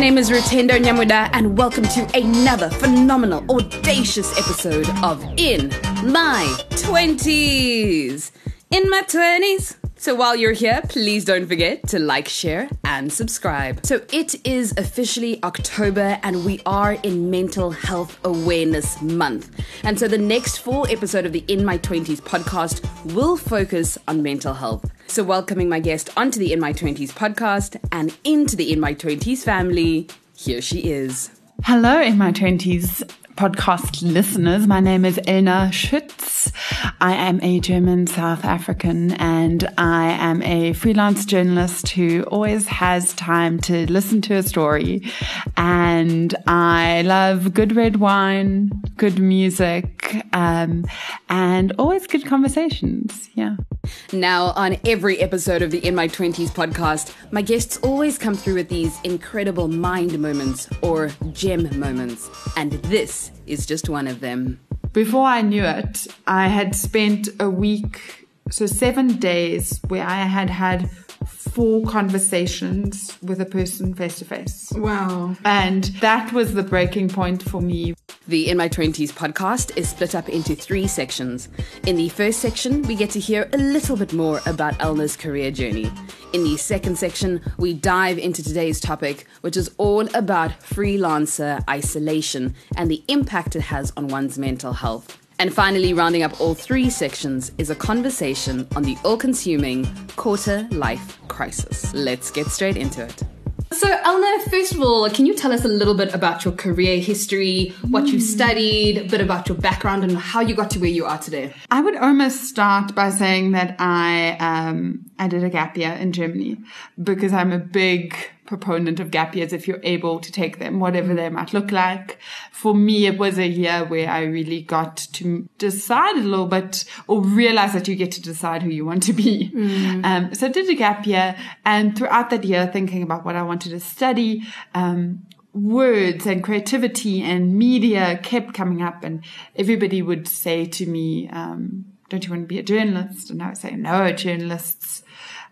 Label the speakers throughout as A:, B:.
A: name is Rutendo Nyamuda, and welcome to another phenomenal, audacious episode of In My 20s. In my 20s. So while you're here, please don't forget to like, share, and subscribe. So it is officially October, and we are in Mental Health Awareness Month. And so the next full episode of the In My 20s podcast will focus on mental health. So, welcoming my guest onto the In My 20s podcast and into the In My 20s family, here she is.
B: Hello, In My 20s podcast listeners. My name is Elna Schütz. I am a German South African and I am a freelance journalist who always has time to listen to a story. And I love good red wine, good music, um, and always good conversations. Yeah.
A: Now, on every episode of the In My 20s podcast, my guests always come through with these incredible mind moments or gem moments. And this is just one of them.
B: Before I knew it, I had spent a week, so seven days, where I had had four conversations with a person face to face.
A: Wow.
B: And that was the breaking point for me.
A: The In My 20s podcast is split up into three sections. In the first section, we get to hear a little bit more about Elna's career journey. In the second section, we dive into today's topic, which is all about freelancer isolation and the impact it has on one's mental health. And finally, rounding up all three sections is a conversation on the all consuming quarter life crisis. Let's get straight into it. So, Elna, first of all, can you tell us a little bit about your career history, what you studied, a bit about your background, and how you got to where you are today?
B: I would almost start by saying that I um, I did a gap year in Germany because I'm a big proponent of gap years if you're able to take them, whatever they might look like. For me, it was a year where I really got to decide a little bit or realize that you get to decide who you want to be. Mm. Um, so I did a gap year and throughout that year, thinking about what I wanted to study, um, words and creativity and media kept coming up and everybody would say to me, um, don't you want to be a journalist? And I would say, no, journalists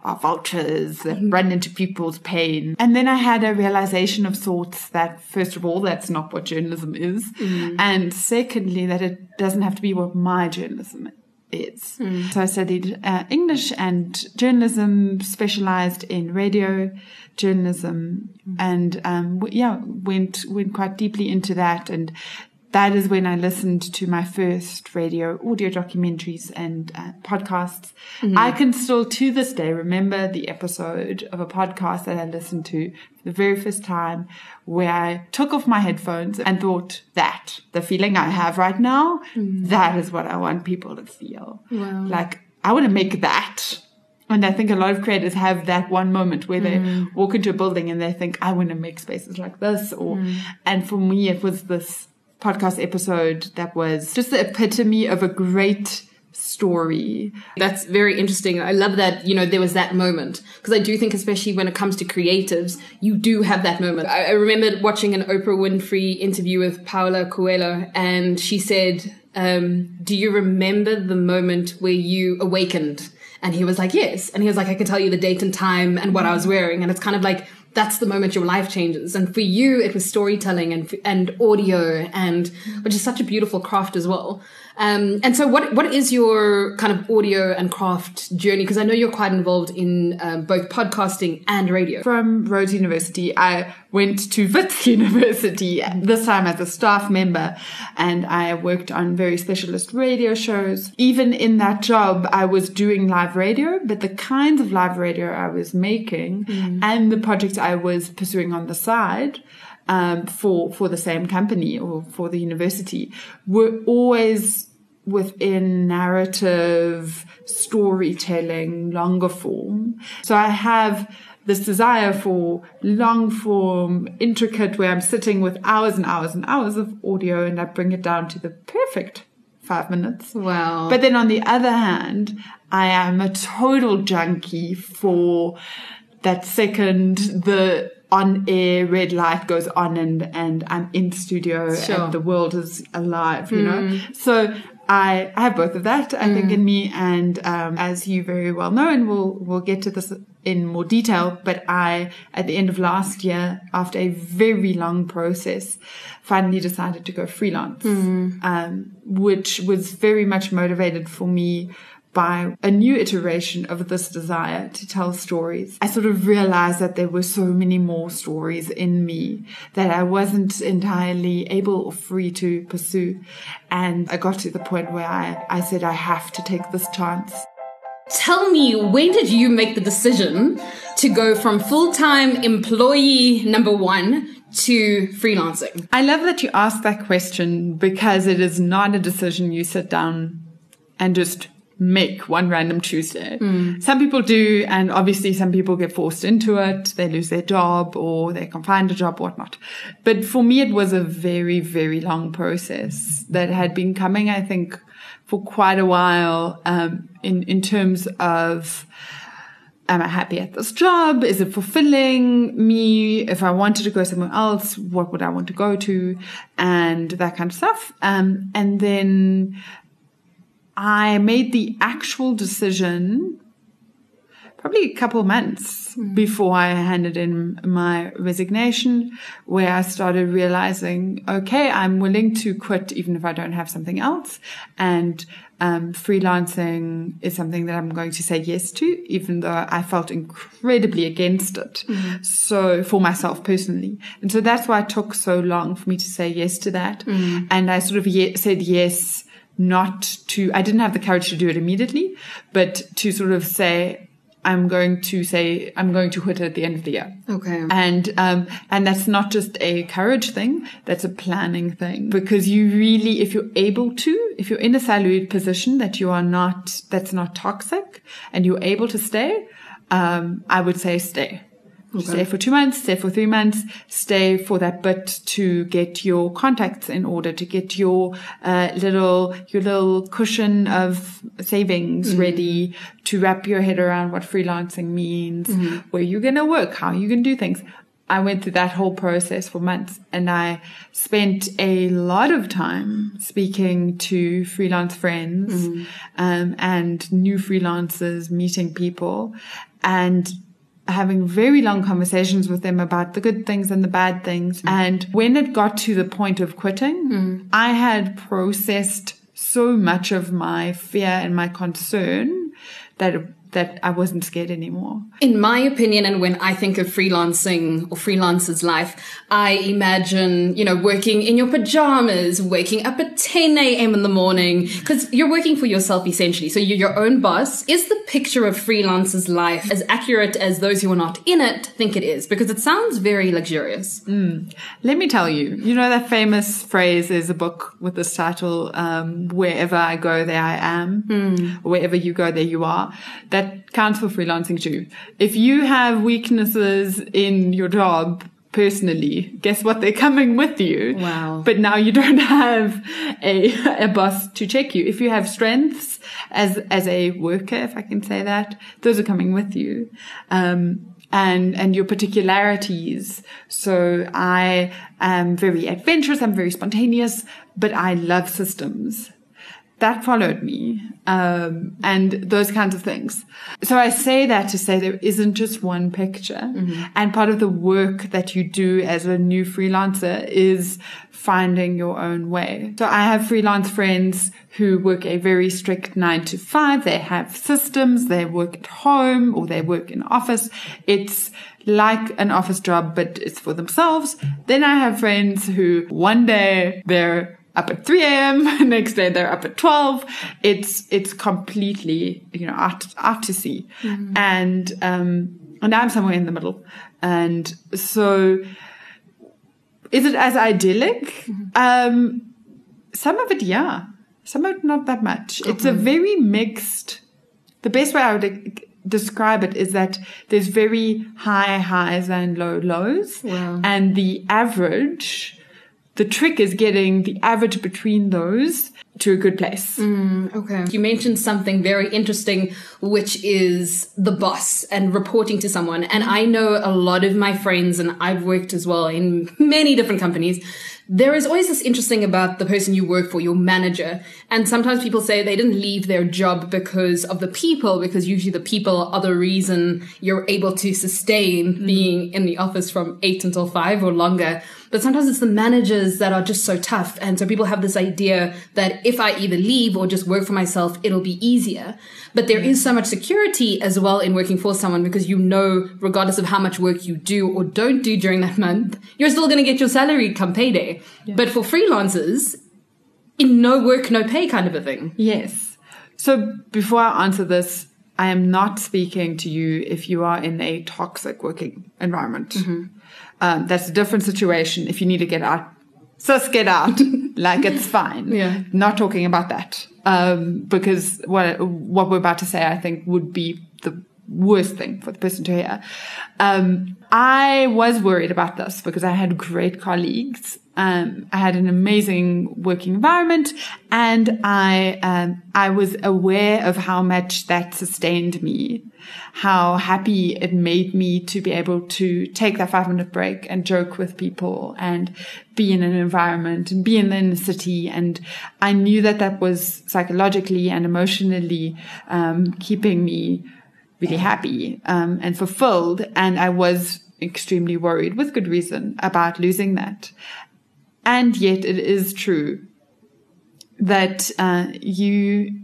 B: are vultures that mm-hmm. run into people's pain. And then I had a realization of sorts that, first of all, that's not what journalism is. Mm. And secondly, that it doesn't have to be what my journalism is. Mm. So I studied uh, English and journalism, specialized in radio journalism, mm. and um, yeah, went went quite deeply into that and that is when I listened to my first radio audio documentaries and uh, podcasts. Mm-hmm. I can still to this day remember the episode of a podcast that I listened to for the very first time where I took off my headphones and thought that the feeling I have right now, mm-hmm. that is what I want people to feel. Wow. Like I want to make that. And I think a lot of creators have that one moment where they mm. walk into a building and they think, I want to make spaces like this. Or, mm. and for me, it was this podcast episode that was just the epitome of a great story.
A: That's very interesting. I love that, you know, there was that moment. Because I do think, especially when it comes to creatives, you do have that moment. I, I remember watching an Oprah Winfrey interview with Paulo Coelho, and she said, um, Do you remember the moment where you awakened? And he was like, Yes. And he was like, I can tell you the date and time and what I was wearing. And it's kind of like, that's the moment your life changes. And for you, it was storytelling and and audio, and which is such a beautiful craft as well. Um, and so, what what is your kind of audio and craft journey? Because I know you're quite involved in um, both podcasting and radio.
B: From Rhodes University, I went to Wits University this time as a staff member, and I worked on very specialist radio shows. Even in that job, I was doing live radio, but the kinds of live radio I was making mm. and the projects I was pursuing on the side um, for for the same company or for the university were always within narrative storytelling, longer form. So I have this desire for long form, intricate, where I'm sitting with hours and hours and hours of audio and I bring it down to the perfect five minutes.
A: Wow.
B: But then on the other hand, I am a total junkie for that second, the on air red light goes on and and I'm in studio sure. and the world is alive, you mm. know. So I, I have both of that, I think, in me. And um, as you very well know, and we'll we'll get to this in more detail, but I, at the end of last year, after a very long process, finally decided to go freelance, um, which was very much motivated for me by a new iteration of this desire to tell stories. I sort of realized that there were so many more stories in me that I wasn't entirely able or free to pursue. And I got to the point where I, I said, I have to take this chance.
A: Tell me, when did you make the decision to go from full time employee number one to freelancing?
B: I love that you asked that question because it is not a decision you sit down and just make one random Tuesday. Some people do, and obviously some people get forced into it. They lose their job or they can find a job, whatnot. But for me, it was a very, very long process that had been coming, I think, for quite a while, um, in, in terms of, am I happy at this job? Is it fulfilling me? If I wanted to go somewhere else, what would I want to go to? And that kind of stuff. Um, and then I made the actual decision probably a couple months mm-hmm. before I handed in my resignation, where I started realizing, okay, I'm willing to quit even if I don't have something else. And um, freelancing is something that I'm going to say yes to, even though I felt incredibly against it. Mm-hmm. So for myself personally. And so that's why it took so long for me to say yes to that. Mm-hmm. And I sort of ye- said yes not to, I didn't have the courage to do it immediately, but to sort of say, I'm going to say, I'm going to quit at the end of the year.
A: Okay.
B: And, um, and that's not just a courage thing. That's a planning thing because you really, if you're able to, if you're in a salaried position that you are not, that's not toxic and you're able to stay, um, I would say stay. Stay for two months, stay for three months, stay for that bit to get your contacts in order, to get your uh, little your little cushion of savings ready, to wrap your head around what freelancing means, where you're gonna work, how you can do things. I went through that whole process for months and I spent a lot of time speaking to freelance friends um, and new freelancers, meeting people and having very long conversations with them about the good things and the bad things. Mm. And when it got to the point of quitting, mm. I had processed so much of my fear and my concern that that I wasn't scared anymore.
A: In my opinion, and when I think of freelancing or freelancer's life, I imagine, you know, working in your pajamas, waking up at 10 a.m. in the morning, because you're working for yourself essentially. So you're your own boss. Is the picture of freelancer's life as accurate as those who are not in it think it is? Because it sounds very luxurious.
B: Let me tell you, you know that famous phrase, is a book with this title, um, wherever I go, there I am. Or wherever you go, there you are. That counts for freelancing too. If you have weaknesses in your job, personally, guess what? They're coming with you.
A: Wow.
B: But now you don't have a, a boss to check you. If you have strengths as, as a worker, if I can say that, those are coming with you. Um, and, and your particularities. So I am very adventurous. I'm very spontaneous, but I love systems that followed me um, and those kinds of things. So i say that to say there isn't just one picture. And part of the work that you do as a new freelancer is finding your own way. So i have freelance friends who work a very strict nine to five. They have systems. They work at home or they work in office. It's like an office job but it's for themselves. Then i have friends who one day they're up at 3 a.m. Next day they're up at 12. It's, it's completely, you know, out, out to sea. And, um, and now I'm somewhere in the middle. And so is it as idyllic? Um, some of it, yeah. Some of it, not that much. It's a very mixed, the best way I would describe it is that there's very high highs and low lows.
A: Wow.
B: And the average, the trick is getting the average between those to a good place.
A: Okay. You mentioned something very interesting, which is the boss and reporting to someone. And I know a lot of my friends, and I've worked as well in many different companies, there is always this interesting about the person you work for, your manager. And sometimes people say they didn't leave their job because of the people, because usually the people are the reason you're able to sustain mm. being in the office from eight until five or longer. But sometimes it's the managers that are just so tough. And so people have this idea that if I either leave or just work for myself, it'll be easier. But there is so much security as well in working for someone because you know, regardless of how much work you do or don't do during that month, you're still going to get your salary come payday. Yeah. But for freelancers, in no work, no pay kind of a thing.
B: Yes. So before I answer this, I am not speaking to you if you are in a toxic working environment. Mm-hmm. Um, that's a different situation. If you need to get out, just get out. like it's fine.
A: Yeah.
B: Not talking about that. Um, because what, what we're about to say, I think would be the worst thing for the person to hear. Um, I was worried about this because I had great colleagues. Um, I had an amazing working environment and I, um, I was aware of how much that sustained me, how happy it made me to be able to take that five minute break and joke with people and be in an environment and be in the city. And I knew that that was psychologically and emotionally, um, keeping me really happy um, and fulfilled. And I was extremely worried, with good reason, about losing that. And yet, it is true that uh, you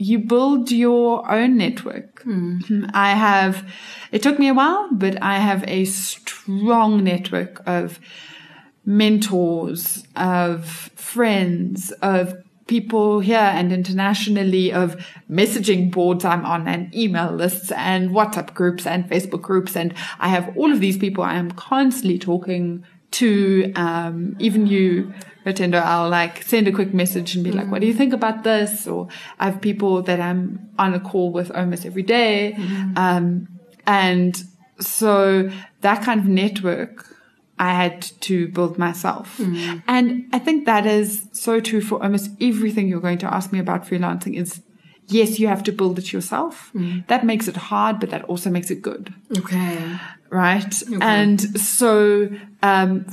B: you build your own network. Mm. I have. It took me a while, but I have a strong network of mentors, of friends, of people here and internationally of messaging boards I'm on and email lists and WhatsApp groups and Facebook groups. And I have all of these people I am constantly talking to, um, even you, Rutendo, I'll like send a quick message and be like, what do you think about this? Or I have people that I'm on a call with almost every day. Mm-hmm. Um, and so that kind of network I had to build myself. Mm. And I think that is so true for almost everything you're going to ask me about freelancing is yes, you have to build it yourself. Mm. That makes it hard, but that also makes it good.
A: Okay.
B: Right. Okay. And so, um,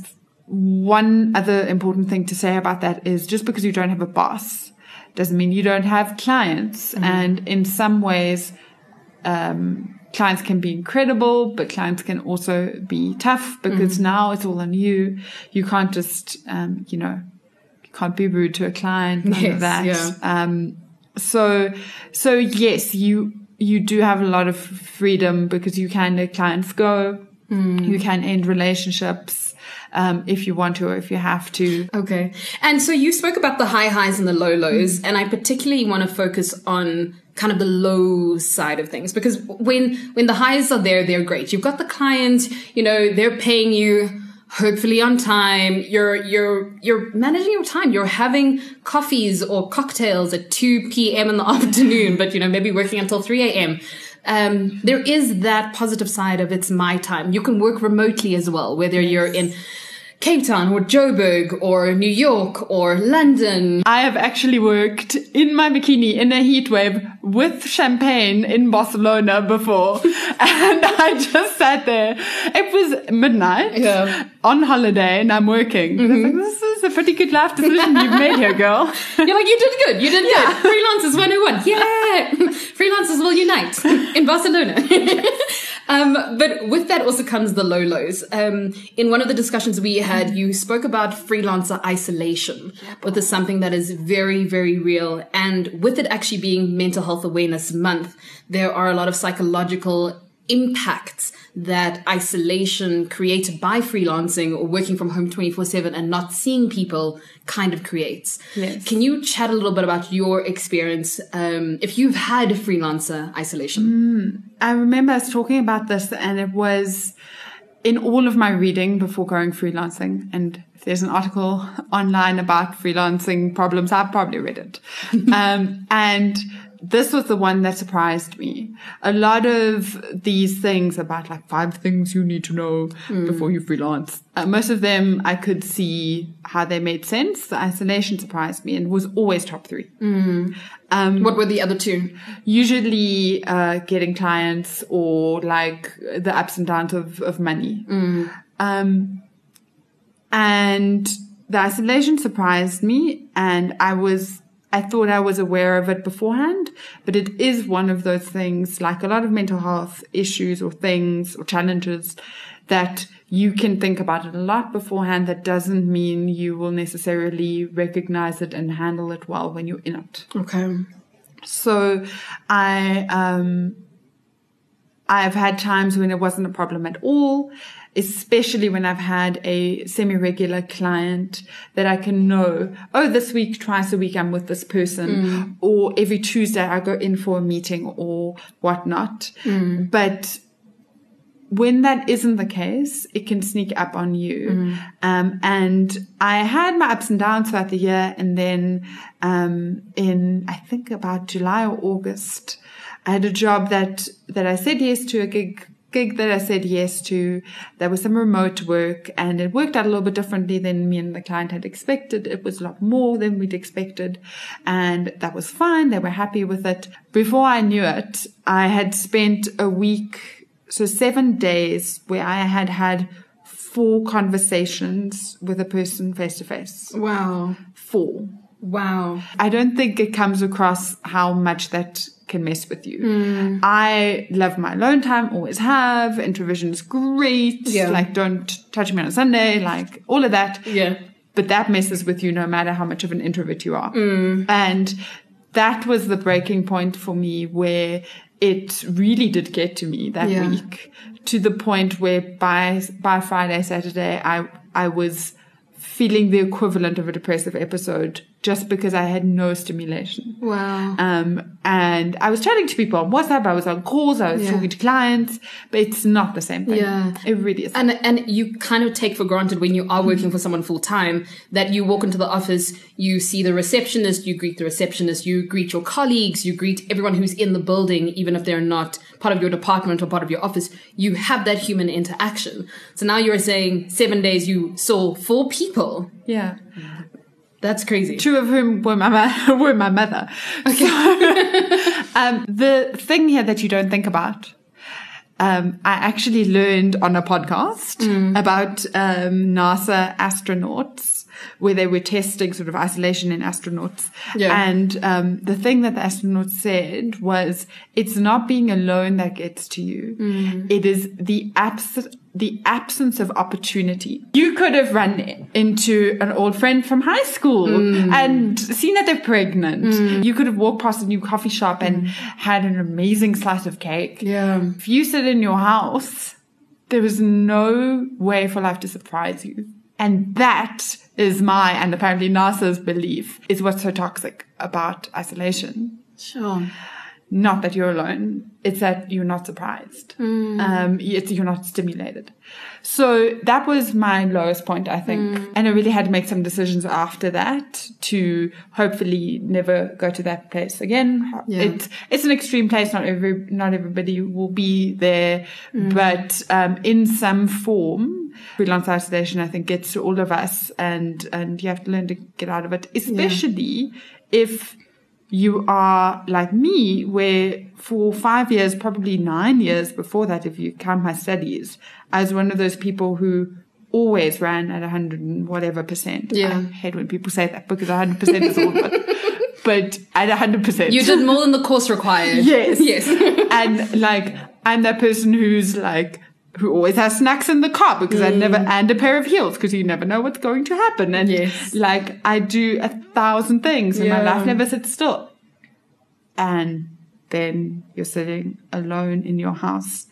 B: one other important thing to say about that is just because you don't have a boss doesn't mean you don't have clients. Mm. And in some ways, um, clients can be incredible, but clients can also be tough because mm. now it's all on you. You can't just, um, you know, you can't be rude to a client, none yes, of that. Yeah. Um, so, so yes, you, you do have a lot of freedom because you can let clients go. Mm. You can end relationships. Um, if you want to or if you have to.
A: Okay. And so you spoke about the high highs and the low lows, mm. and I particularly want to focus on kind of the low side of things. Because when when the highs are there they're great. You've got the client you know they're paying you hopefully on time. You're you're you're managing your time. You're having coffees or cocktails at 2 p.m in the afternoon but you know maybe working until 3 a.m um, there is that positive side of it's my time. You can work remotely as well whether yes. you're in Cape Town or Joburg or New York or London.
B: I have actually worked in my bikini in a heat wave with champagne in Barcelona before. and I just sat there. It was midnight
A: yeah.
B: on holiday and I'm working. Mm-hmm. Like, this is a pretty good life decision you've made here, girl.
A: You're like, you did good. You did yeah. good. Freelancers 101. Yeah. Freelancers will unite in Barcelona. Um, but with that also comes the low lows. Um, in one of the discussions we had, you spoke about freelancer isolation, which is something that is very, very real. And with it actually being Mental Health Awareness Month, there are a lot of psychological impacts that isolation created by freelancing or working from home 24 7 and not seeing people kind of creates.
B: Yes.
A: Can you chat a little bit about your experience um, if you've had freelancer isolation?
B: Mm, I remember us talking about this and it was in all of my reading before going freelancing and there's an article online about freelancing problems, I've probably read it. um, and this was the one that surprised me. A lot of these things about like five things you need to know mm. before you freelance. Uh, most of them I could see how they made sense. The isolation surprised me and was always top three.
A: Mm. Um, what were the other two?
B: Usually, uh, getting clients or like the ups and downs of, of money.
A: Mm.
B: Um, and the isolation surprised me and I was I thought I was aware of it beforehand, but it is one of those things, like a lot of mental health issues or things or challenges, that you can think about it a lot beforehand. That doesn't mean you will necessarily recognize it and handle it well when you're in it.
A: Okay.
B: So I, um, I've had times when it wasn't a problem at all, especially when I've had a semi-regular client that I can know, oh, this week, twice a week, I'm with this person, or every Tuesday I go in for a meeting or whatnot. But when that isn't the case, it can sneak up on you. Um, and I had my ups and downs throughout the year. And then, um, in, I think about July or August, I had a job that, that I said yes to a gig, gig that I said yes to. There was some remote work and it worked out a little bit differently than me and the client had expected. It was a lot more than we'd expected. And that was fine. They were happy with it. Before I knew it, I had spent a week so seven days where I had had four conversations with a person face to face.
A: Wow.
B: Four.
A: Wow.
B: I don't think it comes across how much that can mess with you.
A: Hmm.
B: I love my alone time, always have. Introvision is great.
A: Yeah.
B: Like, don't touch me on a Sunday, like all of that.
A: Yeah.
B: But that messes with you no matter how much of an introvert you are.
A: Hmm.
B: And that was the breaking point for me where it really did get to me that
A: Yeah.
B: week to the point where by by Friday, Saturday, I I was feeling the equivalent of a depressive episode just because I had no stimulation.
A: Wow.
B: Um, and I was chatting to people on WhatsApp, I was on calls, I was
A: Yeah.
B: talking to clients, but it's not the same thing.
A: Yeah.
B: It really is.
A: And and you kind of take for granted when you are working for someone full time that you walk into the office, you see the receptionist, you greet the receptionist, you greet your colleagues, you greet everyone who's in the building, even if they're not part of your department or part of your office. You have that human interaction. So now you're saying seven days you saw four people.
B: yeah.
A: That's crazy.
B: two of whom were my mo- were my mother. So, um, the thing here that you don't think about, um, I actually learned on a podcast about um, NASA astronauts where they were testing sort of isolation in astronauts.
A: Yeah.
B: And um, the thing that the astronauts said was, it's not being alone that gets to you. Mm-hmm. It is the abs- the absence of opportunity. You could have run into an old friend from high school mm. and seen that they're pregnant. Mm. You could have walked past a new coffee shop and mm. had an amazing slice of cake.
A: Yeah.
B: If you sit in your house, there is no way for life to surprise you. And that is my and apparently NASA's belief is what's so toxic about isolation.
A: Sure.
B: Not that you're alone. It's that you're not surprised. Um, it's you're not stimulated. So that was my lowest point, I think. And I really had to make some decisions after that to hopefully never go to that place again.
A: Yeah.
B: It's, it's an extreme place. Not every, not everybody will be there, but, um, in some form, freelance isolation, I think gets to all of us and, and you have to learn to get out of it, especially if you are like me, where for five years, probably nine years before that, if you count my studies, I was one of those people who always ran at a hundred and whatever percent.
A: Yeah.
B: I hate when people say that because a hundred percent is all good. But at a hundred percent.
A: You did more than the course required.
B: Yes.
A: Yes.
B: and like, I'm that person who's like, who always has snacks in the car because I never, and a pair of heels because you never know what's going to happen. And
A: Yes.
B: like, I do a thousand things and my life never sits still. And then you're sitting alone in your house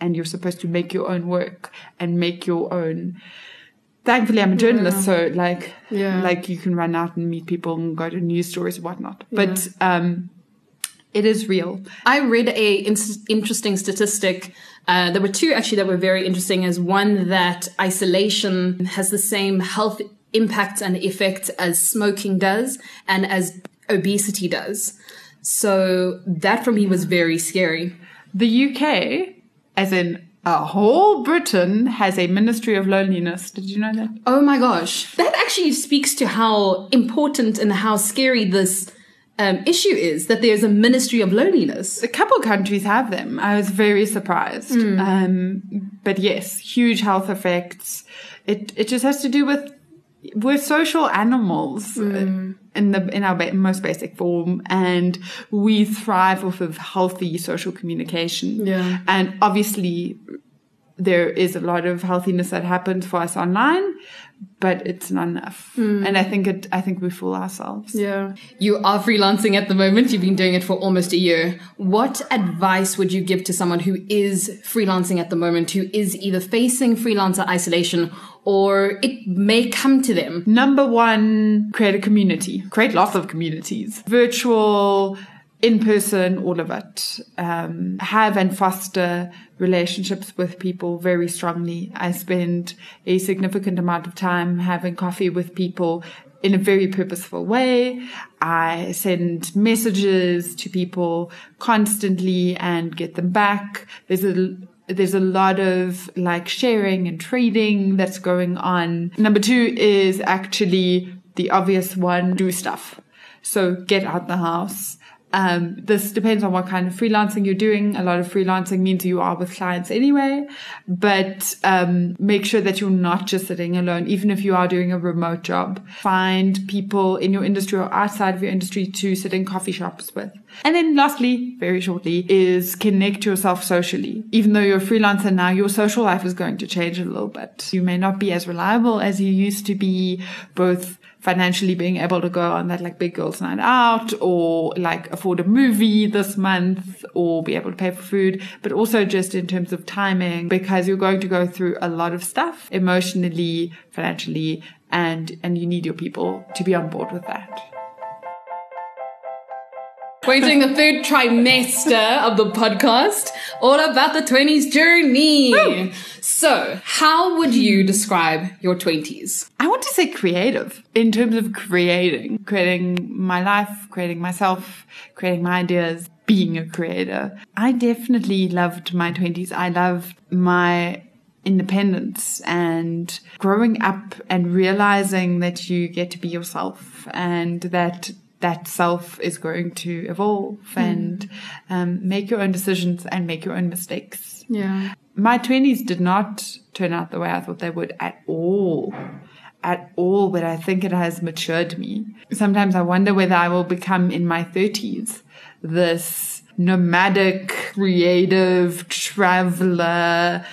B: and you're supposed to make your own work and make your own. Thankfully, I'm a journalist, so like,
A: Yeah.
B: like you can run out and meet people and go to news stories and whatnot. But, um, it is real.
A: I read a in- interesting statistic. Uh, there were two actually that were very interesting. As one that isolation has the same health impact and effect as smoking does, and as obesity does. So that for me was very scary.
B: The UK, as in a whole Britain, has a Ministry of Loneliness. Did you know that?
A: Oh my gosh, that actually speaks to how important and how scary this um, issue is. That there's a ministry of loneliness.
B: A couple countries have them. I was very surprised. Um, but yes, huge health effects. It it just has to do with we're social animals mm. in the in our ba- most basic form, and we thrive off of healthy social communication.
A: Yeah,
B: and obviously there is a lot of healthiness that happens for us online, but it's not enough. Mm. And I think it, I think we fool ourselves.
A: Yeah. You are freelancing at the moment. You've been doing it for almost a year. What advice would you give to someone who is freelancing at the moment, who is either facing freelancer isolation or it may come to them?
B: Number one, create a community. Create lots of communities. Virtual, in person, all of it. Um, have and foster relationships with people very strongly. I spend a significant amount of time having coffee with people in a very purposeful way. I send messages to people constantly and get them back. There's a there's a lot of like sharing and trading that's going on. Number two is actually the obvious one, do stuff. So get out the house um, this depends on what kind of freelancing you're doing. A lot of freelancing means you are with clients anyway, but um, make sure that you're not just sitting alone, even if you are doing a remote job. Find people in your industry or outside of your industry to sit in coffee shops with. And then lastly, very shortly, is connect yourself socially. Even though you're a freelancer now, your social life is going to change a little bit. You may not be as reliable as you used to be, both financially being able to go on that like big girls night out or like afford a movie this month or be able to pay for food, but also just in terms of timing because you're going to go through a lot of stuff emotionally, financially, and, and you need your people to be on board with that.
A: We're doing the third trimester of the podcast, all about the 20s journey. Woo! So, how would you describe your 20s?
B: I want to say creative in terms of creating, creating my life, creating myself, creating my ideas, being a creator. I definitely loved my 20s. I loved my independence and growing up and realizing that you get to be yourself and that that self is going to evolve mm. and um, make your own decisions and make your own mistakes.
A: Yeah.
B: My 20s did not turn out the way I thought they would at all. At all, but I think it has matured me. Sometimes I wonder whether I will become in my 30s this nomadic, creative traveler,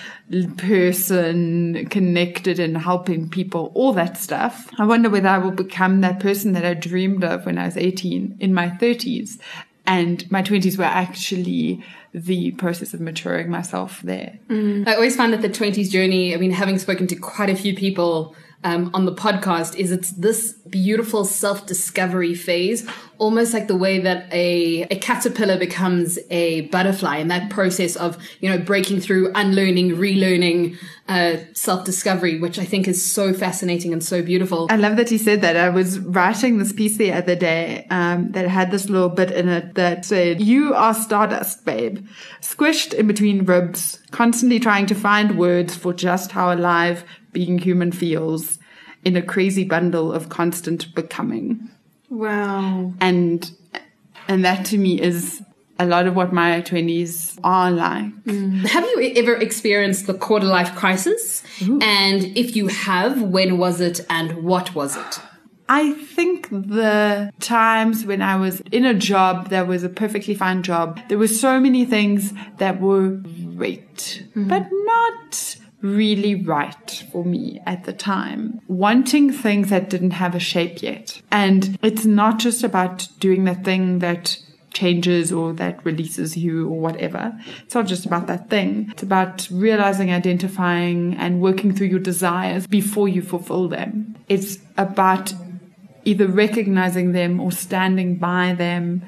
B: person connected and helping people, all that stuff. I wonder whether I will become that person that I dreamed of when I was 18 in my 30s. And my 20s were actually the process of maturing myself there.
A: Mm. I always find that the 20s journey, I mean, having spoken to quite a few people um, on the podcast is it's this beautiful self discovery phase, almost like the way that a, a caterpillar becomes a butterfly and that process of, you know, breaking through, unlearning, relearning, uh, self discovery, which I think is so fascinating and so beautiful.
B: I love that you said that. I was writing this piece the other day um, that had this little bit in it that said, You are stardust, babe, squished in between ribs, constantly trying to find words for just how alive being human feels in a crazy bundle of constant becoming.
A: Wow.
B: And and that to me is a lot of what my 20s are like.
A: Mm. Have you ever experienced the quarter life crisis? Ooh. And if you have, when was it and what was it?
B: I think the times when I was in a job that was a perfectly fine job, there were so many things that were great, mm-hmm. but not really right for me at the time. Wanting things that didn't have a shape yet. And it's not just about doing the thing that changes or that releases you or whatever. It's not just about that thing. It's about realizing, identifying and working through your desires before you fulfill them. It's about either recognizing them or standing by them.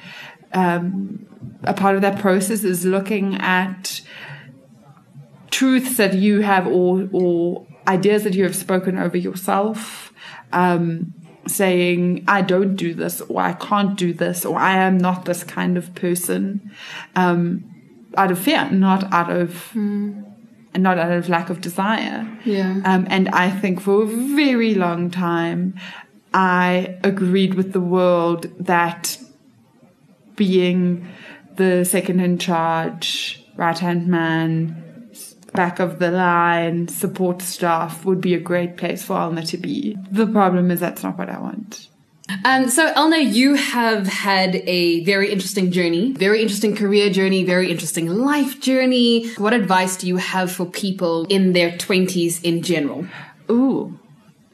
B: Um, a part of that process is looking at truths that you have or or ideas that you have spoken over yourself um, saying i don't do this or i can't do this or i am not this kind of person um, out of fear not out of mm. and not out of lack of desire
A: yeah
B: um, and i think for a very long time i agreed with the world that being the second in charge right hand man back of the line support staff would be a great place for Elna to be. The problem is that's not what I want.
C: Um, so, Elna, you have had a very interesting journey, very interesting career journey, very interesting life journey. What advice do you have for people in their 20s in general?
B: Ooh.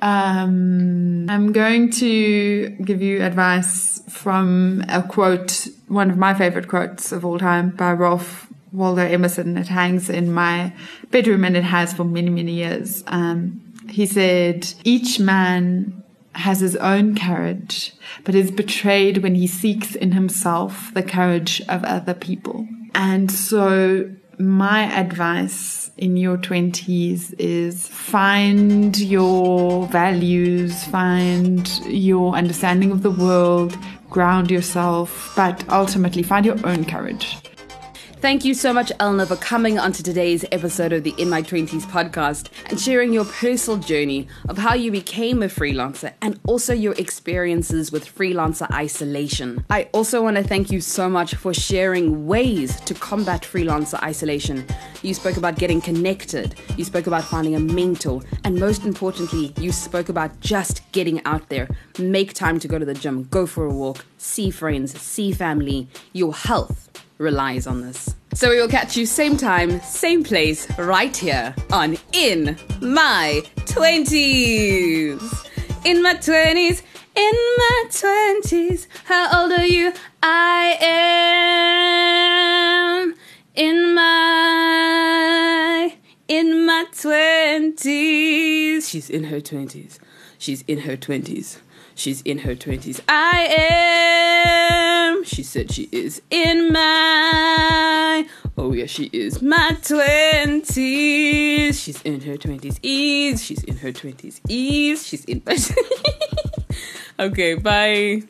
B: Um, I'm going to give you advice from a quote, one of my favorite quotes of all time by Ralph Waldo Emerson. It hangs in my bedroom and it has for many, many years. Um, he said, each man has his own courage, but is betrayed when he seeks in himself the courage of other people. And so my advice in your 20s is find your values, find your understanding of the world, ground yourself, but ultimately find your own courage.
A: Thank you so much, Elna, for coming onto today's episode of the In My 20s podcast and sharing your personal journey of how you became a freelancer and also your experiences with freelancer isolation. I also want to thank you so much for sharing ways to combat freelancer isolation. You spoke about getting connected, you spoke about finding a mentor, and most importantly, you spoke about just getting out there. Make time to go to the gym, go for a walk, see friends, see family, your health relies on this. So we will catch you same time, same place, right here on In My 20s. In my 20s, in my 20s. How old are you? I am in my in my 20s. She's in her 20s. She's in her 20s. She's in her 20s. I am. She said she is in my. Oh, yeah, she is my 20s. She's in her 20s. Ease. She's in her 20s. Ease. She's in okay, bye.